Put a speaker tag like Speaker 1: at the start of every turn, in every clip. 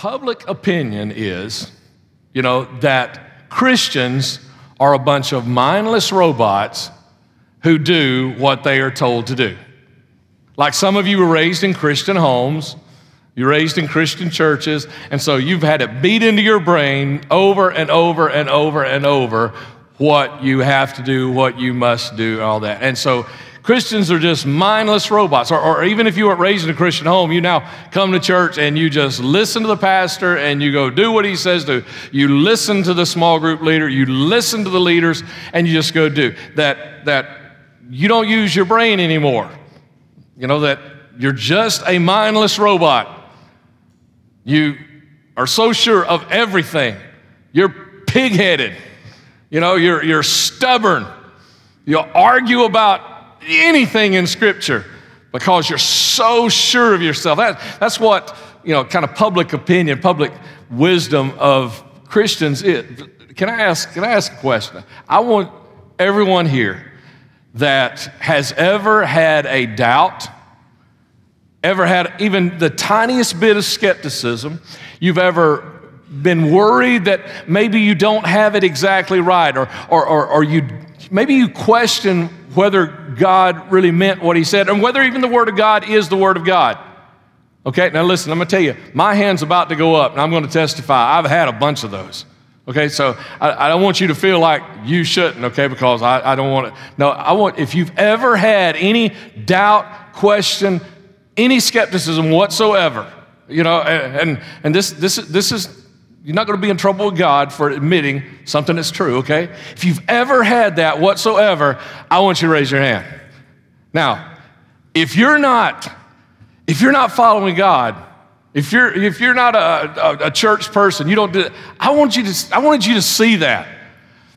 Speaker 1: public opinion is, you know, that Christians are a bunch of mindless robots who do what they are told to do. Like some of you were raised in Christian homes, you're raised in Christian churches, and so you've had it beat into your brain over and over and over and over what you have to do, what you must do, all that. And so Christians are just mindless robots. Or, or, even if you weren't raised in a Christian home, you now come to church and you just listen to the pastor and you go do what he says to. You listen to the small group leader, you listen to the leaders, and you just go do. That, that you don't use your brain anymore. You know, that you're just a mindless robot. You are so sure of everything. You're pig headed. You know, you're, you're stubborn. You'll argue about anything in Scripture because you're so sure of yourself. That, that's what, you know, kind of public opinion, public wisdom of Christians is. Can I ask, can I ask a question? I want everyone here that has ever had a doubt, ever had even the tiniest bit of skepticism, you've ever been worried that maybe you don't have it exactly right, or, or, or, or you maybe you question whether God really meant what he said, and whether even the Word of God is the Word of God. Okay, now listen, I'm gonna tell you, my hand's about to go up, and I'm gonna testify. I've had a bunch of those. Okay, so I, I don't want you to feel like you shouldn't, okay, because I, I don't want to. No, I want, if you've ever had any doubt, question, any skepticism whatsoever, you know, and, and this, this, this is you're not going to be in trouble with God for admitting something that's true, okay? If you've ever had that whatsoever, I want you to raise your hand. Now, if you're not, if you're not following God, if you're if you're not a, a, a church person, you don't do I want you to I wanted you to see that.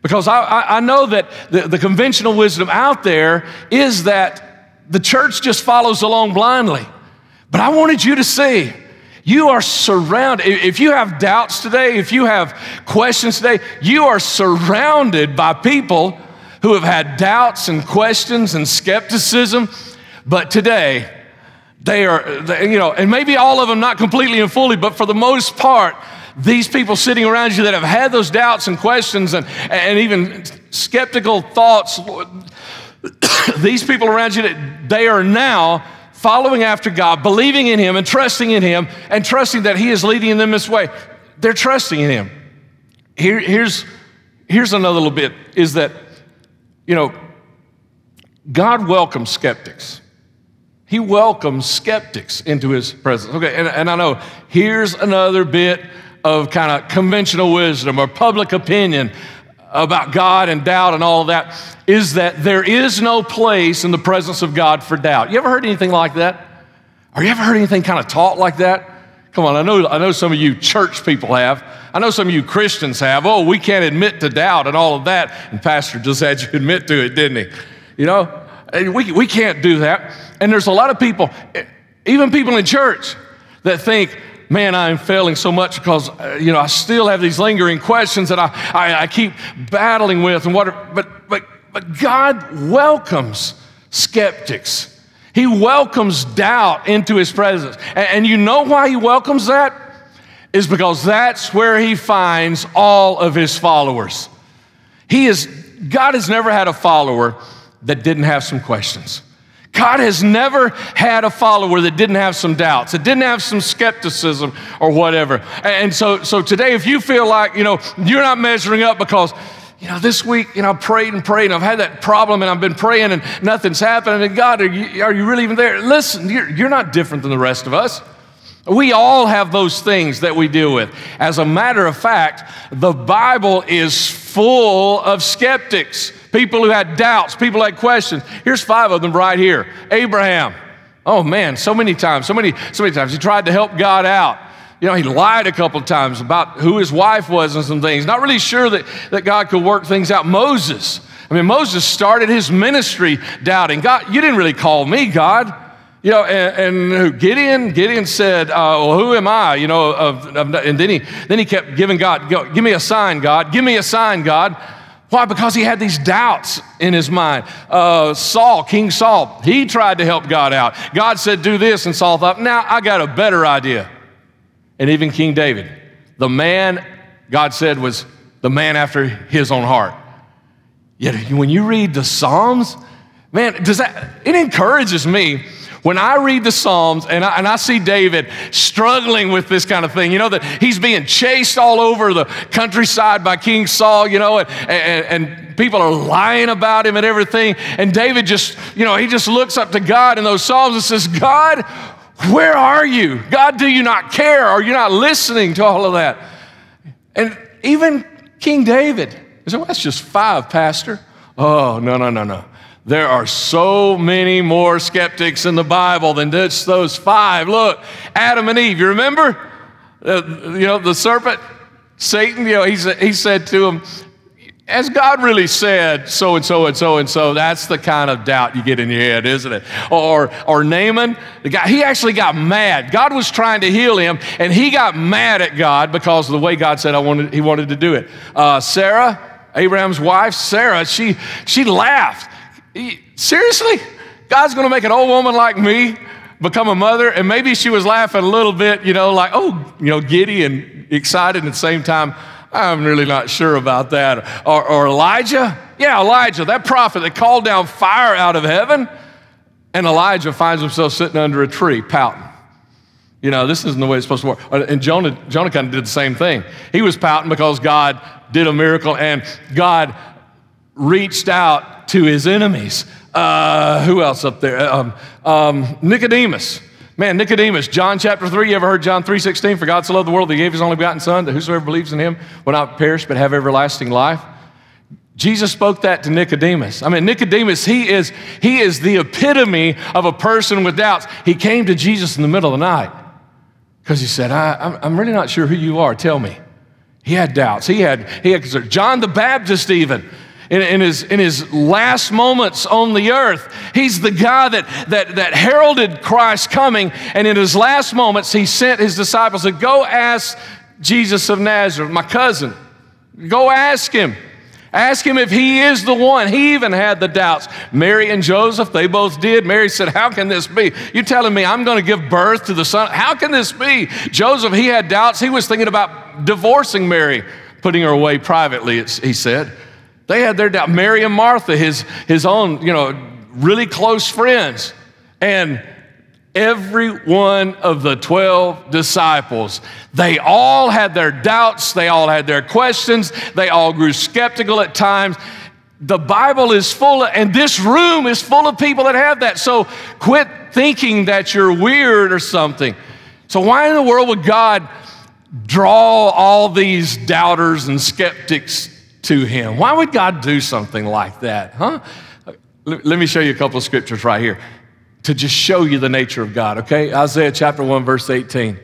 Speaker 1: Because I, I, I know that the, the conventional wisdom out there is that the church just follows along blindly. But I wanted you to see you are surrounded. If you have doubts today, if you have questions today, you are surrounded by people who have had doubts and questions and skepticism. But today, they are, you know, and maybe all of them not completely and fully, but for the most part, these people sitting around you that have had those doubts and questions and, and even skeptical thoughts, these people around you, they are now following after God, believing in Him and trusting in Him and trusting that He is leading them this way. They're trusting in Him. Here, here's, here's another little bit is that, you know, God welcomes skeptics. He welcomes skeptics into His presence. Okay, and, and I know here's another bit of kind of conventional wisdom or public opinion about God and doubt and all of that is that there is no place in the presence of God for doubt. You ever heard anything like that? Or you ever heard anything kind of taught like that? Come on, I know, I know some of you church people have. I know some of you Christians have. Oh, we can't admit to doubt and all of that. And Pastor just had you admit to it, didn't he? You know, we, we can't do that. And there's a lot of people, even people in church, that think, man, I'm failing so much because, uh, you know, I still have these lingering questions that I, I, I keep battling with and what, but, but, but God welcomes skeptics. He welcomes doubt into his presence. And, and you know why he welcomes that? Is because that's where he finds all of his followers. He is, God has never had a follower that didn't have some questions. God has never had a follower that didn't have some doubts, that didn't have some skepticism or whatever. And so, so today, if you feel like, you know, you're not measuring up because, you know, this week, you know, I prayed and prayed and I've had that problem and I've been praying and nothing's happening. And God, are you, are you really even there? Listen, you're, you're not different than the rest of us. We all have those things that we deal with. As a matter of fact, the Bible is full of skeptics people who had doubts, people who had questions. Here's five of them right here. Abraham. Oh man, so many times, so many, so many times he tried to help God out. You know, he lied a couple times about who his wife was and some things. Not really sure that, that God could work things out. Moses. I mean, Moses started his ministry doubting God. You didn't really call me, God. You know, and, and Gideon, Gideon said, uh, "Well, who am I?" You know, of, of, and then he then he kept giving God, "Give me a sign, God. Give me a sign, God." Why? Because he had these doubts in his mind. Uh, Saul, King Saul, he tried to help God out. God said, Do this, and Saul thought, Now I got a better idea. and even King David, the man God said was the man after his own heart. Yet when you read the Psalms, man, does that, it encourages me when I read the Psalms and I, and I, see David struggling with this kind of thing, you know, that he's being chased all over the countryside by King Saul, you know, and, and, and people are lying about him and everything. And David just, you know, he just looks up to God in those Psalms and says, God, where are you? God, do you not care? Are you not listening to all of that? And even King David, he said, well, that's just five, Pastor. Oh, no, no, no, no. There are so many more skeptics in the Bible than just those five. Look, Adam and Eve, you remember? Uh, you know, the serpent, Satan, you know, he, he said to him, as God really said so and so and so and so, that's the kind of doubt you get in your head, isn't it? Or, or Naaman, the guy, he actually got mad. God was trying to heal him, and he got mad at God because of the way God said I wanted, he wanted to do it. Uh, Sarah, Abraham's wife, Sarah, she, she laughed. Seriously? God's going to make an old woman like me become a mother? And maybe she was laughing a little bit, you know, like, oh, you know, giddy and excited at the same time. I'm really not sure about that. Or, or Elijah? Yeah, Elijah, that prophet that called down fire out of heaven. And Elijah finds himself sitting under a tree pouting. You know, this isn't the way it's supposed to work. Uh, and Jonah, Jonah kind of did the same thing. He was pouting because God did a miracle and God reached out to his enemies. Uh, who else up there? Um, um, Nicodemus. Man, Nicodemus, John chapter 3, you ever heard John 3.16? For God so loved the world that he gave his only begotten son, that whosoever believes in him will not perish but have everlasting life. Jesus spoke that to Nicodemus. I mean, Nicodemus, he is, he is the epitome of a person with doubts. He came to Jesus in the middle of the night because he said, I, I'm really not sure who you are. Tell me. He had doubts. He had, he had. John the Baptist, even in, in, his, in his last moments on the earth. He's the guy that, that, that heralded Christ coming, and in his last moments, he sent his disciples to go ask Jesus of Nazareth, my cousin. Go ask him. Ask him if he is the one. He even had the doubts. Mary and Joseph, they both did. Mary said, How can this be? You're telling me I'm going to give birth to the son? How can this be? Joseph, he had doubts. He was thinking about divorcing Mary, putting her away privately, he said. They had their doubt. Mary and Martha, his, his own, you know, really close friends. And every one of the 12 disciples, they all had their doubts, they all had their questions, they all grew skeptical at times. The Bible is full of, and this room is full of people that have that. So quit thinking that you're weird or something. So, why in the world would God draw all these doubters and skeptics to him. Why would God do something like that, huh? Let me show you a couple of scriptures right here to just show you the nature of God, okay? Isaiah chapter 1, verse 18.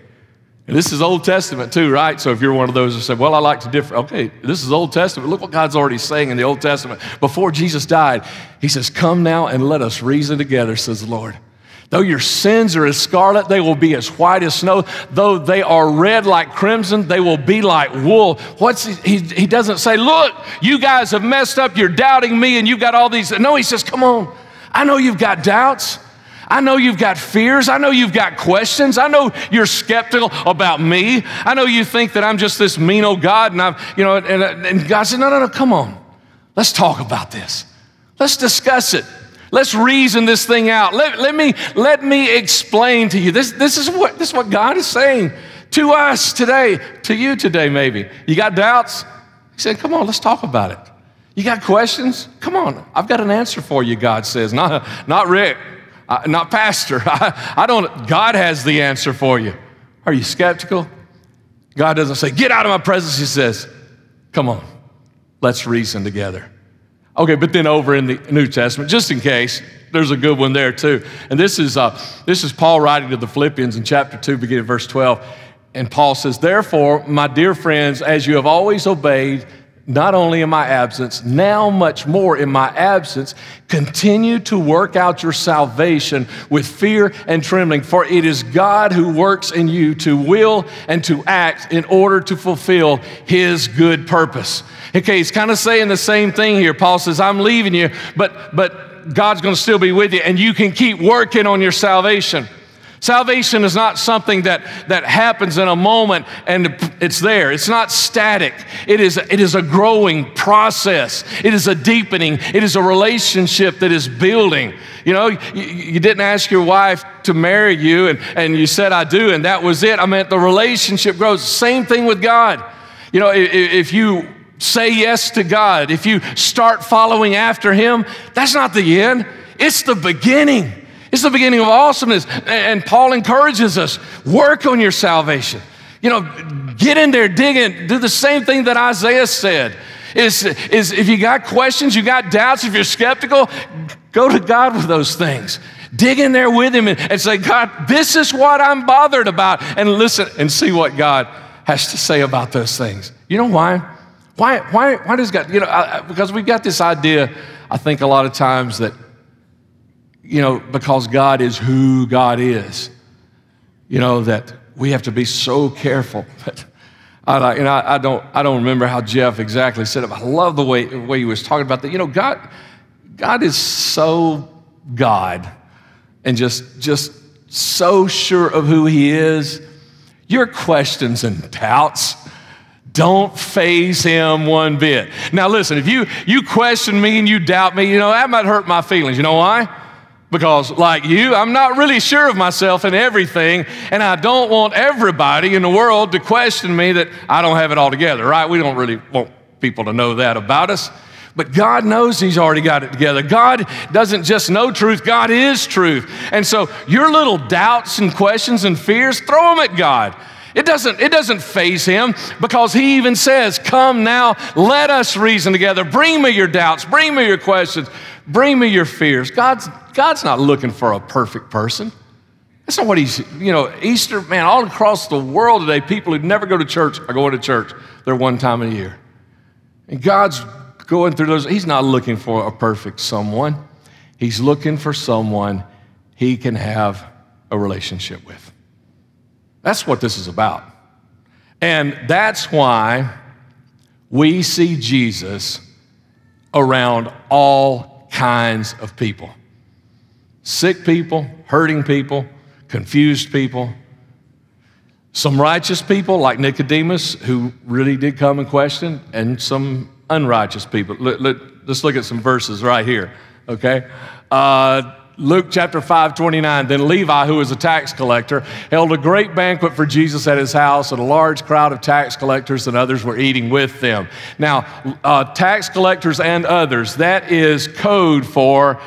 Speaker 1: And this is Old Testament too, right? So if you're one of those who said, well, I like to differ, okay, this is Old Testament. Look what God's already saying in the Old Testament. Before Jesus died, He says, Come now and let us reason together, says the Lord. Though your sins are as scarlet, they will be as white as snow. Though they are red like crimson, they will be like wool. What's he, he, he doesn't say, Look, you guys have messed up. You're doubting me and you've got all these. No, he says, Come on. I know you've got doubts. I know you've got fears. I know you've got questions. I know you're skeptical about me. I know you think that I'm just this mean old God. And I'm, you know, and, and God said, No, no, no, come on. Let's talk about this. Let's discuss it. Let's reason this thing out. Let, let, me, let me explain to you. This, this, is what, this is what God is saying to us today, to you today, maybe. You got doubts? He said, Come on, let's talk about it. You got questions? Come on, I've got an answer for you, God says. Not, not Rick, uh, not Pastor. I, I don't, God has the answer for you. Are you skeptical? God doesn't say, Get out of my presence. He says, Come on, let's reason together. Okay, but then over in the New Testament, just in case, there's a good one there too. And this is, uh, this is Paul writing to the Philippians in chapter 2, beginning verse 12. And Paul says, Therefore, my dear friends, as you have always obeyed, not only in my absence, now much more in my absence, continue to work out your salvation with fear and trembling, for it is God who works in you to will and to act in order to fulfill his good purpose. Okay, he's kind of saying the same thing here. Paul says, I'm leaving you, but but God's going to still be with you, and you can keep working on your salvation. Salvation is not something that, that happens in a moment and it's there. It's not static. It is, it is a growing process. It is a deepening. It is a relationship that is building. You know, you, you didn't ask your wife to marry you and, and you said, I do, and that was it. I meant the relationship grows. Same thing with God. You know, if, if you say yes to God, if you start following after Him, that's not the end, it's the beginning. It's the beginning of awesomeness. And Paul encourages us work on your salvation. You know, get in there, dig in, do the same thing that Isaiah said. Is, is if you got questions, you got doubts, if you're skeptical, go to God with those things. Dig in there with Him and, and say, God, this is what I'm bothered about. And listen and see what God has to say about those things. You know why? Why, why, why does God, you know, I, because we've got this idea, I think, a lot of times that you know, because God is who God is, you know, that we have to be so careful. But I, you know, I, don't, I don't remember how Jeff exactly said it, but I love the way, the way he was talking about that. You know, God, God is so God and just, just so sure of who he is. Your questions and doubts, don't faze him one bit. Now, listen, if you, you question me and you doubt me, you know, that might hurt my feelings. You know why? Because, like you, I'm not really sure of myself in everything, and I don't want everybody in the world to question me that I don't have it all together, right? We don't really want people to know that about us. But God knows He's already got it together. God doesn't just know truth, God is truth. And so, your little doubts and questions and fears, throw them at God. It doesn't, it doesn't faze him because he even says, Come now, let us reason together. Bring me your doubts, bring me your questions, bring me your fears. God's, God's not looking for a perfect person. That's not what he's, you know, Easter, man, all across the world today, people who never go to church are going to church. They're one time a year. And God's going through those, he's not looking for a perfect someone. He's looking for someone he can have a relationship with. That's what this is about. And that's why we see Jesus around all kinds of people sick people, hurting people, confused people, some righteous people like Nicodemus who really did come and question, and some unrighteous people. Let, us let, look at some verses right here, okay? Uh, Luke chapter 5, 29. Then Levi, who was a tax collector, held a great banquet for Jesus at his house, and a large crowd of tax collectors and others were eating with them. Now, uh, tax collectors and others, that is code for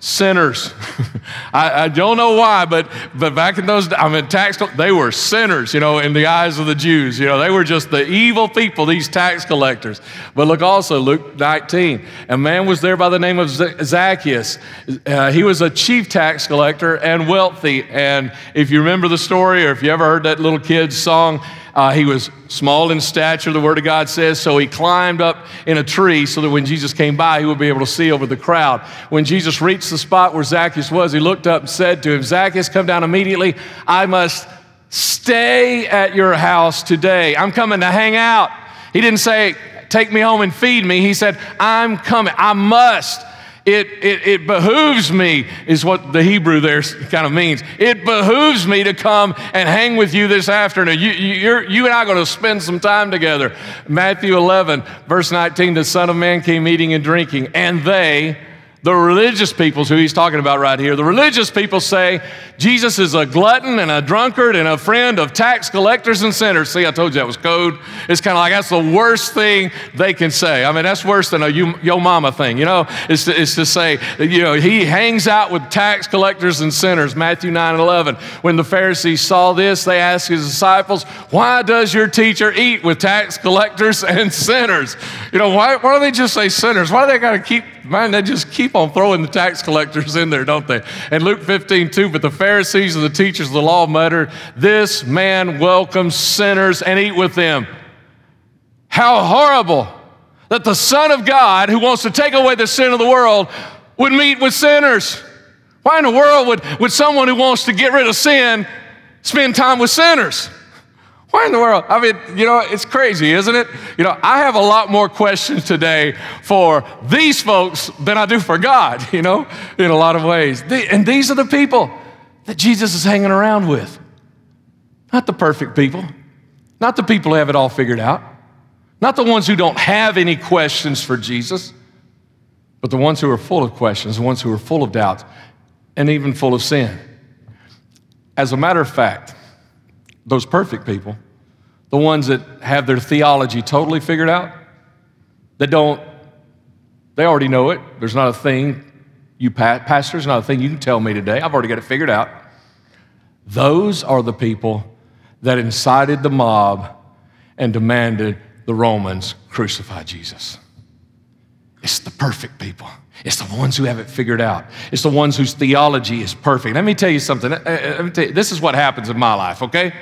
Speaker 1: sinners. I, I, don't know why, but, but back in those I mean, tax, they were sinners, you know, in the eyes of the Jews. You know, they were just the evil people, these tax collectors. But look also, Luke 19. A man was there by the name of Zacchaeus. Uh, he was a chief tax collector and wealthy. And if you remember the story, or if you ever heard that little kid's song, uh, he was small in stature, the Word of God says, so he climbed up in a tree so that when Jesus came by, he would be able to see over the crowd. When Jesus reached the spot where Zacchaeus was, he looked up and said to him, Zacchaeus, come down immediately. I must stay at your house today. I'm coming to hang out. He didn't say, Take me home and feed me. He said, I'm coming. I must. It, it, it, behooves me, is what the Hebrew there kind of means. It behooves me to come and hang with you this afternoon. You, you, you and I are going to spend some time together. Matthew 11, verse 19 the Son of Man came eating and drinking, and they, the religious people, who he's talking about right here, the religious people say Jesus is a glutton and a drunkard and a friend of tax collectors and sinners. See, I told you that was code. It's kind of like that's the worst thing they can say. I mean, that's worse than a you, yo mama thing, you know? It's to, it's to say, you know, he hangs out with tax collectors and sinners. Matthew 9 and 11. When the Pharisees saw this, they asked his disciples, Why does your teacher eat with tax collectors and sinners? You know, why, why do they just say sinners? Why do they got to keep Man, they just keep on throwing the tax collectors in there, don't they? And Luke 15, 2, but the Pharisees and the teachers of the law muttered, This man welcomes sinners and eat with them. How horrible that the Son of God, who wants to take away the sin of the world, would meet with sinners. Why in the world would, would someone who wants to get rid of sin spend time with sinners? Why in the world? I mean, you know, it's crazy, isn't it? You know, I have a lot more questions today for these folks than I do for God, you know, in a lot of ways. And these are the people. that Jesus is hanging around with. Not the perfect people, not the people who have it all figured out, not the ones who don't have any questions for Jesus, but the ones who are full of questions, the ones who are full of doubts, and even full of sin. As a matter of fact, those perfect people, the ones that have their theology totally figured out, that don't, they already know it. There's not a thing, you pastors, not a thing you can tell me today. I've already got it figured out. Those are the people that incited the mob and demanded the Romans crucify Jesus. It's the perfect people. It's the ones who have it figured out. It's the ones whose theology is perfect. Let me tell you something. Let me tell you, this is what happens in my life, okay?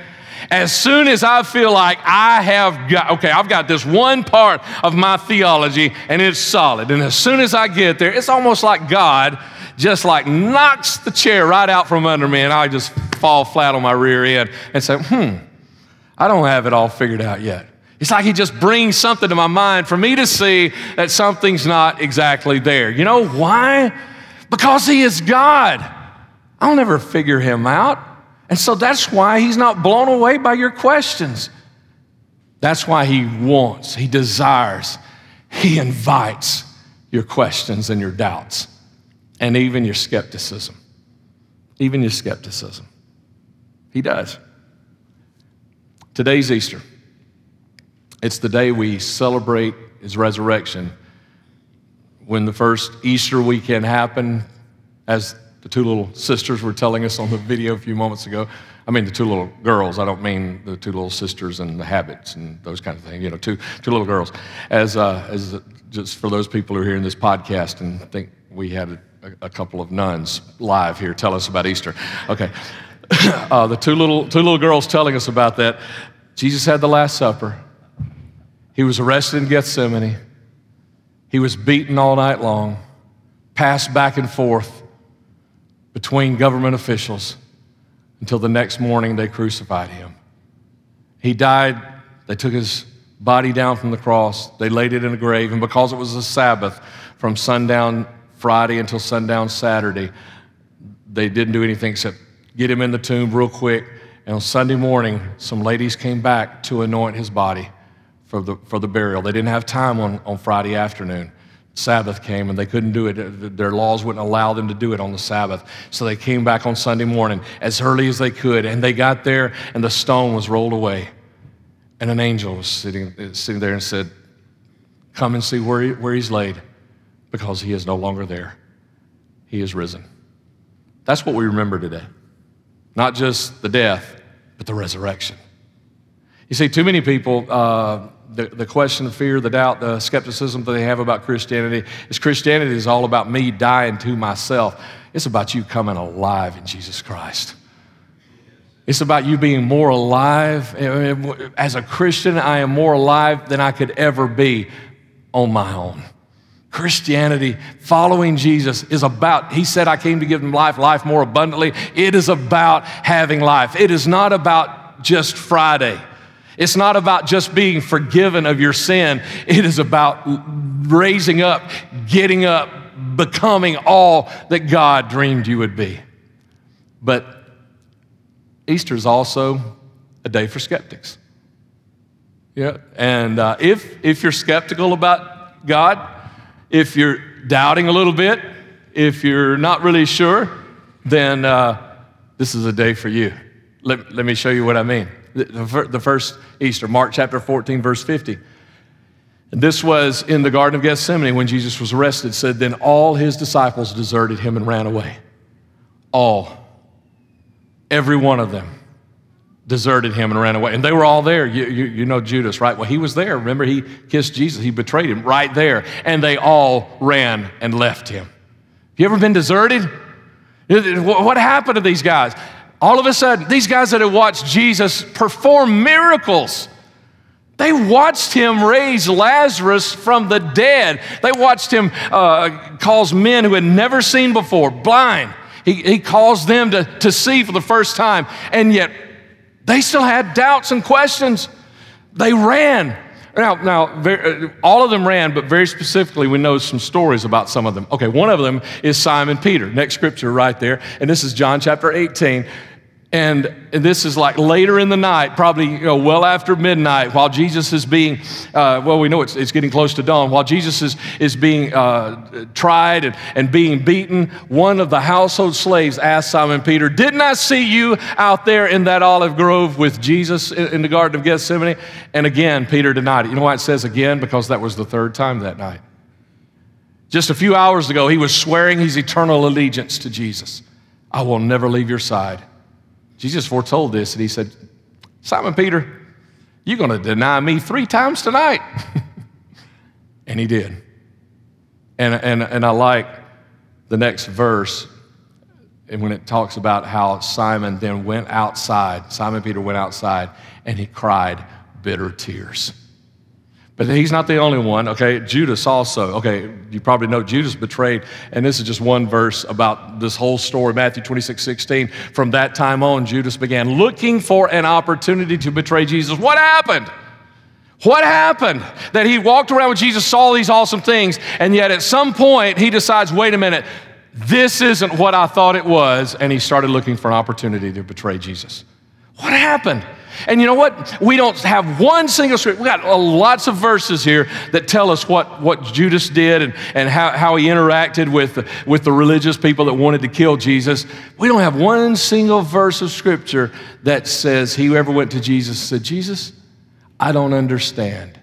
Speaker 1: As soon as I feel like I have got, okay, I've got this one part of my theology and it's solid. And as soon as I get there, it's almost like God just like knocks the chair right out from under me and I just fall flat on my rear end and say, hmm, I don't have it all figured out yet. It's like he just brings something to my mind for me to see that something's not exactly there. You know why? Because he is God. I'll never figure him out. And so that's why he's not blown away by your questions. That's why he wants, he desires, he invites your questions and your doubts and even your skepticism. Even your skepticism. He does. Today's Easter. It's the day we celebrate his resurrection. When the first Easter weekend happened, as the two little sisters were telling us on the video a few moments ago, I mean the two little girls, I don't mean the two little sisters and the habits and those kind of things, you know, two, two little girls. As, uh, as just for those people who are hearing this podcast and think we had a, a couple of nuns live here tell us about Easter. Okay. Uh, the two little, two little girls telling us about that. Jesus had the Last Supper. He was arrested in Gethsemane. He was beaten all night long, passed back and forth between government officials until the next morning they crucified him. He died. They took his body down from the cross. They laid it in a grave. And because it was a Sabbath from sundown Friday until sundown Saturday, they didn't do anything except get him in the tomb real quick. And on Sunday morning, some ladies came back to anoint his body for the, for the burial. They didn't have time on, on Friday afternoon. Sabbath came and they couldn't do it. Their laws wouldn't allow them to do it on the Sabbath. So they came back on Sunday morning as early as they could. And they got there and the stone was rolled away. And an angel was sitting, sitting there and said, Come and see where, he, where he's laid because he is no longer there. He is risen. That's what we remember today. Not just the death, but the resurrection. You see, too many people, uh, the, the question, the fear, the doubt, the skepticism that they have about Christianity is Christianity is all about me dying to myself. It's about you coming alive in Jesus Christ. It's about you being more alive. Eh, eh, eh, as a Christian, I am more alive than I could ever be on my own. Christianity, following Jesus, is about, he said, I came to give them life, life more abundantly. It is about having life. It is not about just Friday. It's not about just being forgiven of your sin, it is about raising up, getting up, becoming all that God dreamed you would be. But Easter is also a day for skeptics. Yeah, and uh, if, if you're skeptical about God, if you're doubting a little bit, if you're not really sure, then uh, this is a day for you. Let, let me show you what I mean the first Easter, Mark chapter 14, verse 50. This was in the Garden of Gethsemane when Jesus was arrested, said, Then all his disciples deserted him and ran away. All. Every one of them deserted him and ran away. And they were all there. You, you, you, know Judas, right? Well, he was there. Remember, he kissed Jesus, he betrayed him right there. And they all ran and left him. You ever been deserted? What happened to these guys? All of a sudden, these guys that had watched Jesus perform miracles, they watched him raise Lazarus from the dead. They watched him uh, cause men who had never seen before blind. He, he caused them to, to see for the first time. And yet, they still had doubts and questions. They ran. Now, now uh, all of them ran, but very specifically, we know some stories about some of them. Okay, one of them is Simon Peter. Next scripture right there. And this is John chapter 18. And, this is like later in the night, probably you know, well after midnight, while Jesus is being, uh, well, we know it's, it's getting close to dawn, while Jesus is, is being uh, tried and, and being beaten, one of the household slaves asked Simon Peter, Didn't I see you out there in that olive grove with Jesus in, in the Garden of Gethsemane? And again, Peter denied it. You know why it says again? Because that was the third time that night. Just a few hours ago, he was swearing his eternal allegiance to Jesus. I will never leave your side. Jesus foretold this, and he said, Simon Peter, you're going to deny me three times tonight. and he did. And, and, and I like the next verse, and when it talks about how Simon then went outside, Simon Peter went outside, and he cried bitter tears. But he's not the only one, okay? Judas also, okay, you probably know Judas betrayed, and this is just one verse about this whole story, Matthew 26, 16. From that time on, Judas began looking for an opportunity to betray Jesus. What happened? What happened? That he walked around with Jesus, saw these awesome things, and yet at some point he decides, wait a minute, this isn't what I thought it was, and he started looking for an opportunity to betray Jesus. What happened? And you know what? We don't have one single scripture. We got lots of verses here that tell us what, what Judas did and, and how, how he interacted with the, with the religious people that wanted to kill Jesus. We don't have one single verse of scripture that says he ever went to Jesus and said, Jesus, I don't understand.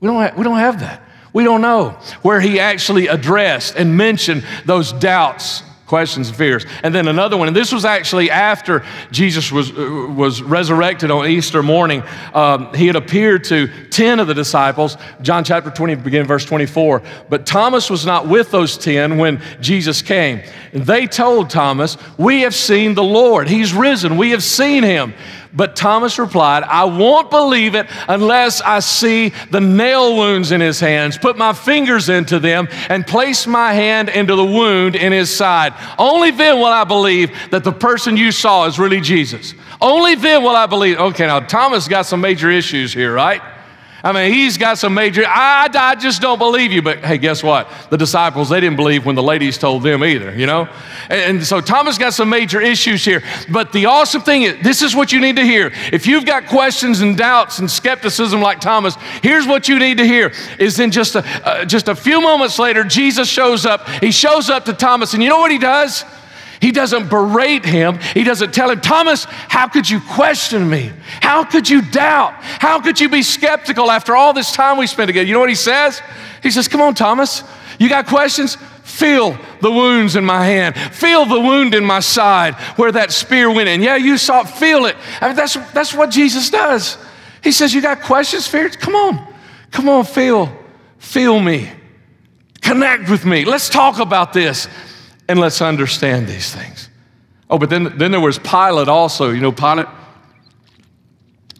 Speaker 1: We don't have, we don't have that. We don't know where he actually addressed and mentioned those doubts questions and fears. And then another one, and this was actually after Jesus was, uh, was resurrected on Easter morning. Um, he had appeared to 10 of the disciples, John chapter 20, beginning verse 24. But Thomas was not with those 10 when Jesus came. And they told Thomas, We have seen the Lord. He's risen. We have seen him. But Thomas replied, I won't believe it unless I see the nail wounds in his hands, put my fingers into them, and place my hand into the wound in his side. Only then will I believe that the person you saw is really Jesus. Only then will I believe. Okay, now Thomas got some major issues here, right? I mean, he's got some major, I, I just don't believe you. But hey, guess what? The disciples, they didn't believe when the ladies told them either, you know? And, and so Thomas got some major issues here. But the awesome thing is, this is what you need to hear. If you've got questions and doubts and skepticism like Thomas, here's what you need to hear is in just a, uh, just a few moments later, Jesus shows up. He shows up to Thomas, and you know what he does? He doesn't berate him. He doesn't tell him, Thomas, how could you question me? How could you doubt? How could you be skeptical after all this time we spent together? You know what he says? He says, Come on, Thomas, you got questions? Feel the wounds in my hand. Feel the wound in my side where that spear went in. Yeah, you saw it, feel it. I mean, that's, that's what Jesus does. He says, You got questions, fears? Come on. Come on, feel. Feel me. Connect with me. Let's talk about this and let's understand these things. Oh, but then, then there was Pilate also. You know, Pilate,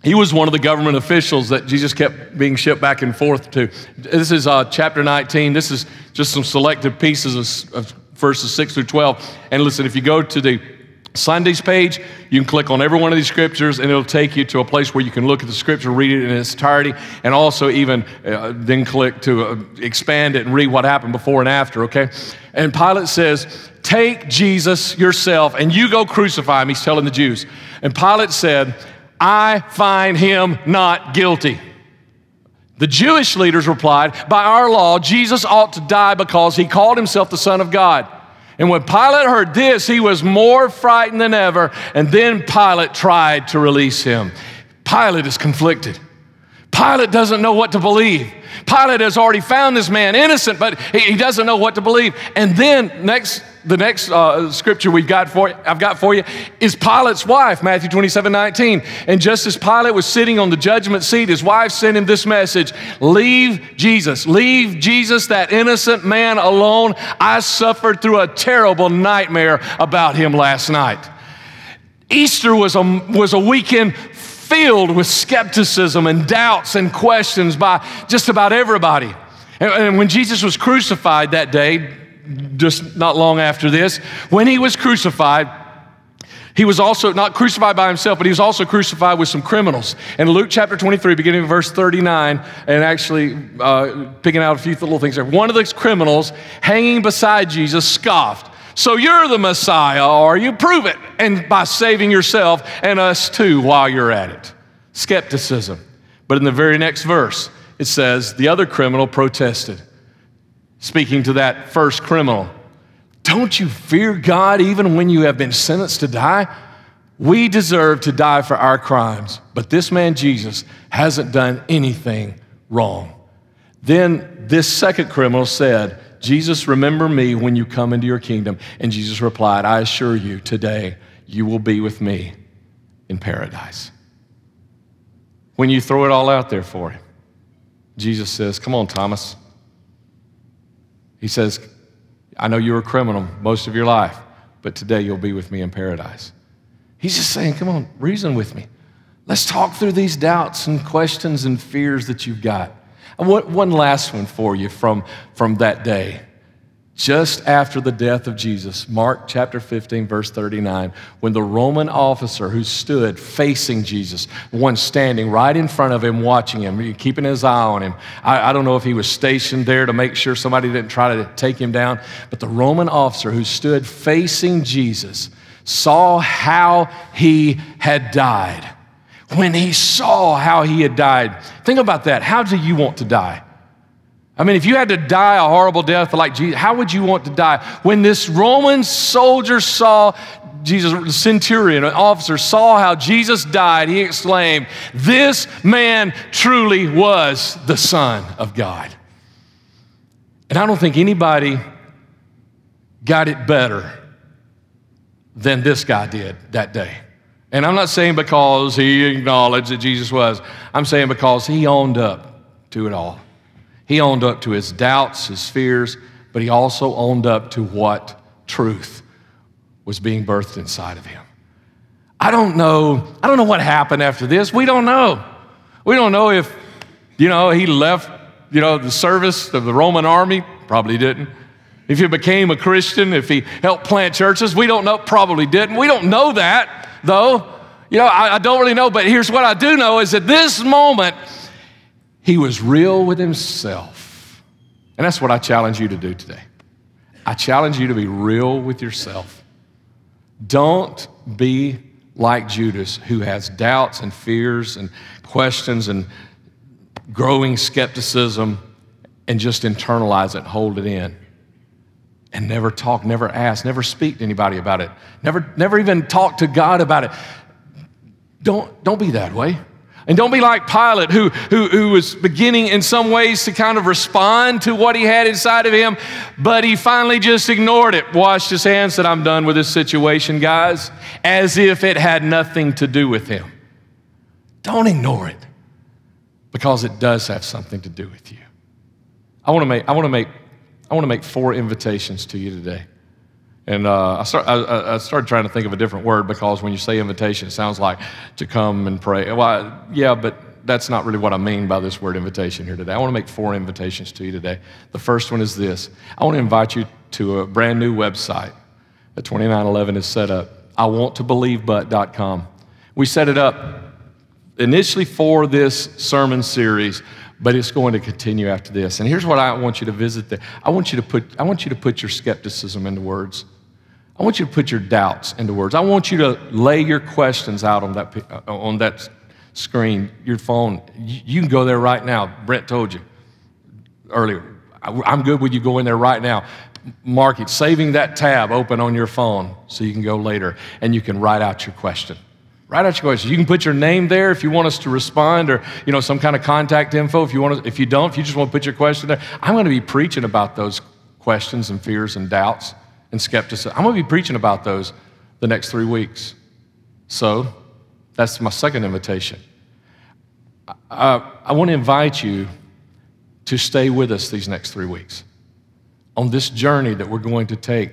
Speaker 1: he was one of the government officials that Jesus kept being shipped back and forth to. This is uh, chapter 19. This is just some selected pieces of, of verses 6 through 12. And listen, if you go to the Sunday's page, you can click on every one of these scriptures and it'll take you to a place where you can look at the scripture, read it in its entirety, and also even uh, then click to uh, expand it and read what happened before and after, okay? And Pilate says, Take Jesus yourself and you go crucify him. He's telling the Jews. And Pilate said, I find him not guilty. The Jewish leaders replied, By our law, Jesus ought to die because he called himself the Son of God. And when Pilate heard this, he was more frightened than ever. And then Pilate tried to release him. Pilate is conflicted. Pilate doesn't know what to believe. Pilate has already found this man innocent, but he, doesn't know what to believe. And then next, the next uh, scripture we've got for I've got for you is Pilate's wife, Matthew 27, 19. And just as Pilate was sitting on the judgment seat, his wife sent him this message: Leave Jesus, leave Jesus, that innocent man, alone. I suffered through a terrible nightmare about him last night. Easter was a, was a weekend filled with skepticism and doubts and questions by just about everybody. And, and when Jesus was crucified that day, just not long after this, when he was crucified, He was also not crucified by himself, but he was also crucified with some criminals. In Luke chapter 23, beginning in verse 39, and actually uh, picking out a few little things there, one of those criminals hanging beside Jesus scoffed. So you're the Messiah, or you prove it, and by saving yourself and us too while you're at it. Skepticism. But in the very next verse, it says, the other criminal protested, speaking to that first criminal. Don't you fear God even when you have been sentenced to die? We deserve to die for our crimes, but this man Jesus hasn't done anything wrong. Then this second criminal said, Jesus, remember me when you come into your kingdom. And Jesus replied, I assure you, today you will be with me in paradise. When you throw it all out there for him, Jesus says, Come on, Thomas. He says, I know you were a criminal most of your life, but today you'll be with me in paradise. He's just saying, come on, reason with me. Let's talk through these doubts and questions and fears that you've got. And one last one for you from, from that day just after the death of Jesus, Mark chapter 15, verse 39, when the Roman officer who stood facing Jesus, one standing right in front of him, watching him, keeping his eye on him. I, I, don't know if he was stationed there to make sure somebody didn't try to take him down, but the Roman officer who stood facing Jesus saw how he had died. When he saw how he had died, think about that. How do you want to die? I mean, if you had to die a horrible death like Jesus, how would you want to die? When this Roman soldier saw Jesus, centurion, an officer, saw how Jesus died, he exclaimed, This man truly was the Son of God. And I don't think anybody got it better than this guy did that day. And I'm not saying because he acknowledged that Jesus was, I'm saying because he owned up to it all. He owned up to his doubts, his fears, but he also owned up to what truth was being birthed inside of him. I don't know. I don't know what happened after this. We don't know. We don't know if, you know, he left, you know, the service of the Roman army. Probably didn't. If he became a Christian, if he helped plant churches, we don't know. Probably didn't. We don't know that, though. You know, I, I don't really know. But here's what I do know is at this moment, he was real with himself. And that's what I challenge you to do today. I challenge you to be real with yourself. Don't be like Judas, who has doubts and fears and questions and growing skepticism and just internalize it, hold it in, and never talk, never ask, never speak to anybody about it, never, never even talk to God about it. Don't, don't be that way. And don't be like Pilate, who, who, who was beginning in some ways to kind of respond to what he had inside of him, but he finally just ignored it, washed his hands, said, I'm done with this situation, guys, as if it had nothing to do with him. Don't ignore it because it does have something to do with you. I want to make, I want to make, I want to make four invitations to you today. And uh, I, start, I, I, started trying to think of a different word because when you say invitation, it sounds like to come and pray. Well, I, yeah, but that's not really what I mean by this word invitation here today. I want to make four invitations to you today. The first one is this I want to invite you to a brand new website that 2911 is set up. I want to believe but.com. We set it up initially for this sermon series but it's going to continue after this. And here's what I want you to visit there. I want you to put, I want you to put your skepticism into words. I want you to put your doubts into words. I want you to lay your questions out on that, uh, on that screen, your phone. You can go there right now. Brent told you earlier. I'm good with you going there right now. Mark it, saving that tab open on your phone so you can go later and you can write out your question. Write out your question. You can put your name there if you want us to respond or, you know, some kind of contact info if you want to, if you don't, if you just want to put your question there. I'm going to be preaching about those questions and fears and doubts and skepticism. I'm going to be preaching about those the next three weeks. So that's my second invitation. I, I want to invite you to stay with us these next three weeks on this journey that we're going to take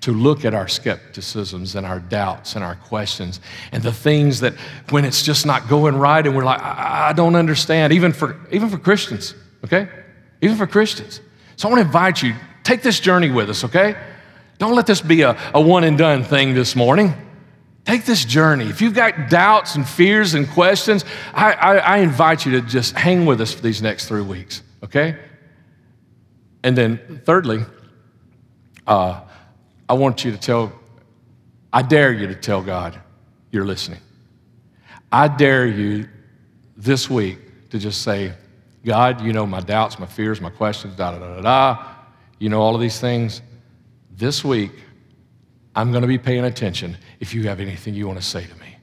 Speaker 1: to look at our skepticisms and our doubts and our questions and the things that when it's just not going right and we're like, I, I don't understand, even for, even for Christians, okay? Even for Christians. So I want to invite you, take this journey with us, okay? Don't let this be a, a one and done thing this morning. Take this journey. If you've got doubts and fears and questions, I, I, I invite you to just hang with us for these next three weeks, okay? And then, thirdly, uh, I want you to tell, I dare you to tell God you're listening. I dare you this week to just say, God, you know my doubts, my fears, my questions, da da da da da. You know all of these things. This week, I'm going to be paying attention if you have anything you want to say to me.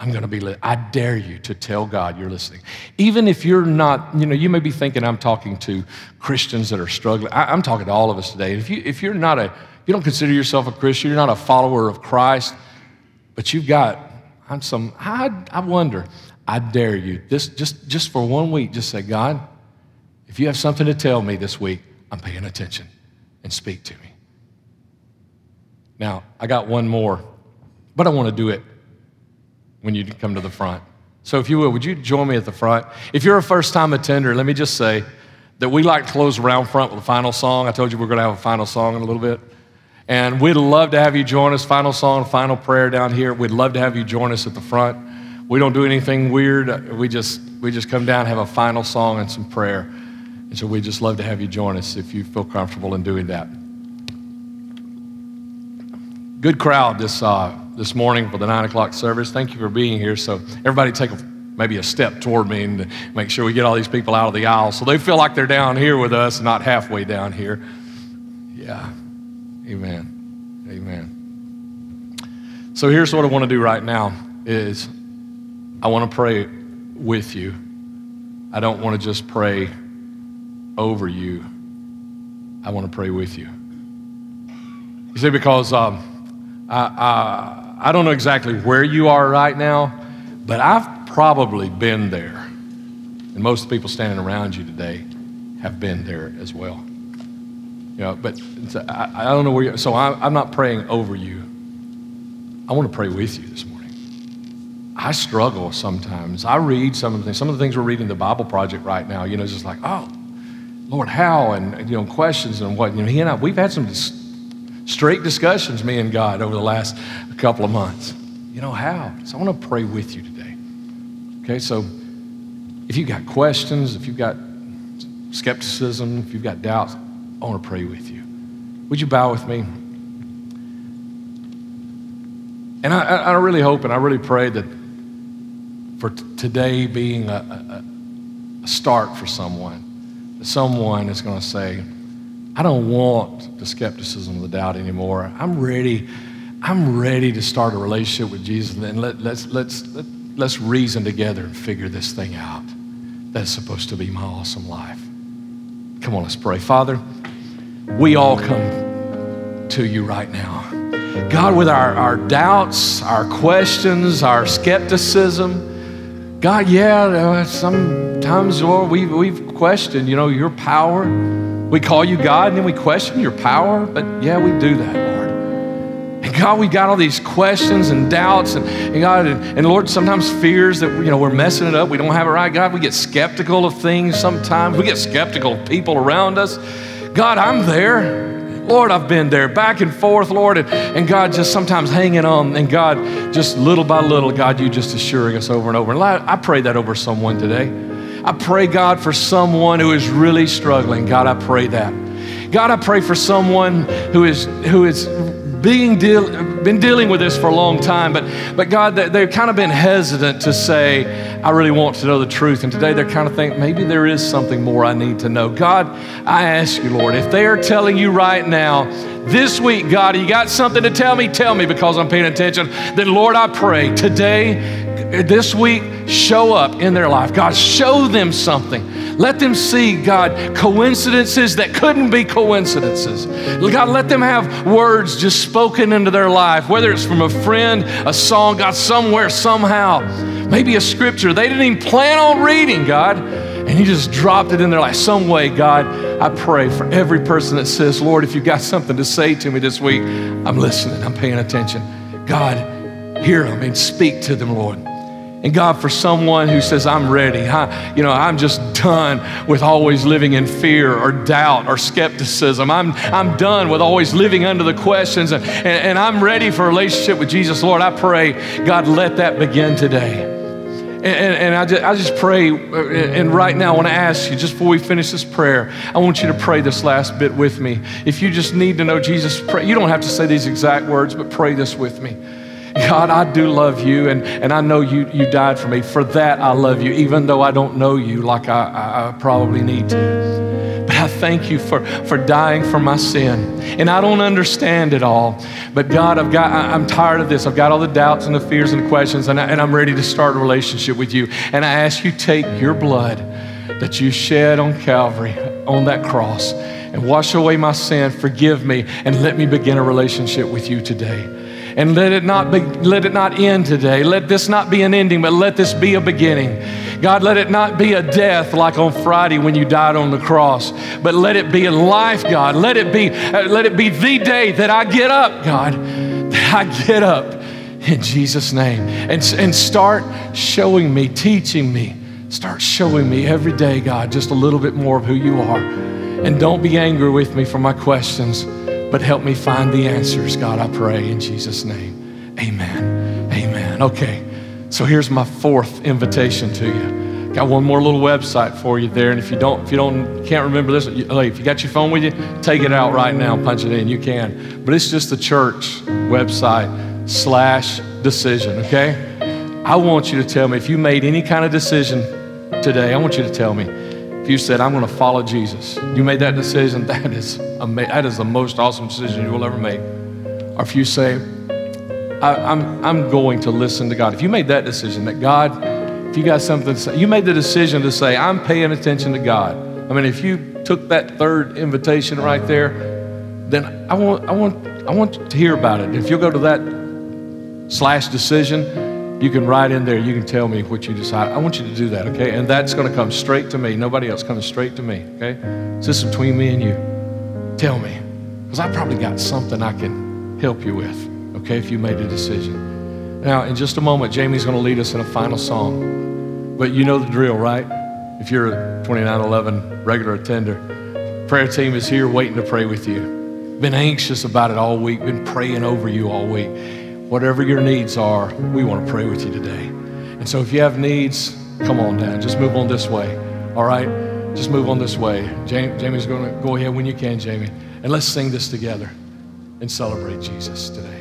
Speaker 1: I'm going to be, li- I dare you to tell God you're listening. Even if you're not, you know, you may be thinking I'm talking to Christians that are struggling. I, am talking to all of us today. If, you, if you're not a, if you don't consider yourself a Christian, you're not a follower of Christ, but you've got, I'm some, I, I wonder, I dare you, this, just, just for one week, just say, God, if you have something to tell me this week, I'm paying attention and speak to me. Now, I got one more, but I want to do it when you come to the front. So, if you will, would you join me at the front? If you're a first time attender, let me just say that we like to close around front with a final song. I told you we're going to have a final song in a little bit. And we'd love to have you join us. Final song, final prayer down here. We'd love to have you join us at the front. We don't do anything weird. We just, we just come down, have a final song, and some prayer. And so we'd just love to have you join us if you feel comfortable in doing that. Good crowd this, uh, this morning for the nine o'clock service. Thank you for being here. So, everybody take a, maybe a step toward me and make sure we get all these people out of the aisle so they feel like they're down here with us, not halfway down here. Yeah. Amen. Amen. So, here's what I want to do right now is I want to pray with you. I don't want to just pray over you. I want to pray with you. You see, because um, I, I, don't know exactly where you are right now, but I've probably been there. And most people standing around you today have been there as well. You know, but I, I don't know where you so I, I'm not praying over you. I want to pray with you this morning. I struggle sometimes. I read some of the things, some of the things we're reading the Bible Project right now, you know, it's just like, oh, Lord, how? And, you know, questions and what. You know, he and I, we've had some straight discussions, me and God, over the last couple of months. You know how? So I want to pray with you today. Okay, so if you've got questions, if you've got skepticism, if you've got doubts, I want to pray with you. Would you bow with me? And I, I really hope and I really pray that for t- today being a, a, a start for someone, that someone is going to say, I don't want the skepticism, the doubt anymore. I'm ready. I'm ready to start a relationship with Jesus, and let, let's let's let, let's reason together and figure this thing out. That's supposed to be my awesome life. Come on, let's pray, Father. We all come to you right now, God, with our, our doubts, our questions, our skepticism. God, yeah, uh, sometimes, Lord, we, we've questioned, you know, your power. We call you God and then we question your power, but yeah, we do that, Lord. And God, we got all these questions and doubts, and, and God, and, and, Lord, sometimes fears that you know we're messing it up, we don't have it right. God, we get skeptical of things sometimes. We get skeptical of people around us. God, I'm there. Lord, I've been there back and forth, Lord, and, and God just sometimes hanging on, and God, just little by little, God, you just assuring us over and over. And I pray that over someone today. I pray, God, for someone who is really struggling. God, I pray that. God, I pray for someone who is who is being deal, been dealing with this for a long time, but but God, they've kind of been hesitant to say, I really want to know the truth. And today they're kind of thinking, maybe there is something more I need to know. God, I ask you, Lord, if they are telling you right now, this week, God, you got something to tell me, tell me because I'm paying attention. Then, Lord, I pray today Uh, this week show up in their life. God, show them something. Let them see, God, coincidences that couldn't be coincidences. God, let them have words just spoken into their life, whether it's from a friend, a song, God, somewhere, somehow, maybe a scripture they didn't even plan on reading, God, and you just dropped it in their life. Some way, God, I pray for every person that says, Lord, if you've got something to say to me this week, I'm listening, I'm paying attention. God, hear them and speak to them, Lord. And God, for someone who says, I'm ready, I, you know, I'm just done with always living in fear or doubt or skepticism. I'm, I'm done with always living under the questions and, and, and I'm ready for a relationship with Jesus. Lord, I pray, God, let that begin today. And, and, and I, just, I just pray, uh, and right now I want to ask you, just before we finish this prayer, I want you to pray this last bit with me. If you just need to know Jesus, pray. You don't have to say these exact words, but pray this with me. God, I do love you, and, and I know you, you died for me. For that, I love you, even though I don't know you like I, I, I probably need to. But I thank you for, for dying for my sin. And I don't understand it all. But God, I've got, I, I'm tired of this. I've got all the doubts and the fears and the questions, and, I, and I'm ready to start a relationship with you. And I ask you, take your blood that you shed on Calvary, on that cross, and wash away my sin, forgive me, and let me begin a relationship with you today. And let it not be, let it not end today. Let this not be an ending, but let this be a beginning. God, let it not be a death like on Friday when you died on the cross, but let it be a life, God. Let it be, uh, let it be the day that I get up, God. That I get up in Jesus' name and, and start showing me, teaching me, start showing me every day, God, just a little bit more of who you are. And don't be angry with me for my questions but help me find the answers, God, I pray in Jesus' name. Amen. Amen. Okay, so here's my fourth invitation to you. Got one more little website for you there, and if you don't, if you don't, can't remember this, if you got your phone with you, take it out right now, punch it in. You can, but it's just the church website slash decision. Okay, I want you to tell me if you made any kind of decision today. I want you to tell me you said, I'm going to follow Jesus, you made that decision, that is, ama- that is the most awesome decision you will ever make. Or if you say, I, am I'm, I'm going to listen to God. If you made that decision, that God, if you got something to say, you made the decision to say, I'm paying attention to God. I mean, if you took that third invitation right there, then I want, I want, I want to hear about it. If you'll go to that slash decision, you can write in there, you can tell me what you decide. I want you to do that, okay? And that's going to come straight to me. Nobody else coming straight to me, okay? It's just between me and you. Tell me, because I probably got something I can help you with, okay, if you made a decision. Now, in just a moment, Jamie's going to lead us in a final song. But you know the drill, right? If you're a 2911 regular attender, prayer team is here waiting to pray with you. Been anxious about it all week, been praying over you all week. Whatever your needs are, we want to pray with you today. And so if you have needs, come on down. Just move on this way. All right? Just move on this way. Jamie's going to go ahead when you can, Jamie. And let's sing this together and celebrate Jesus today.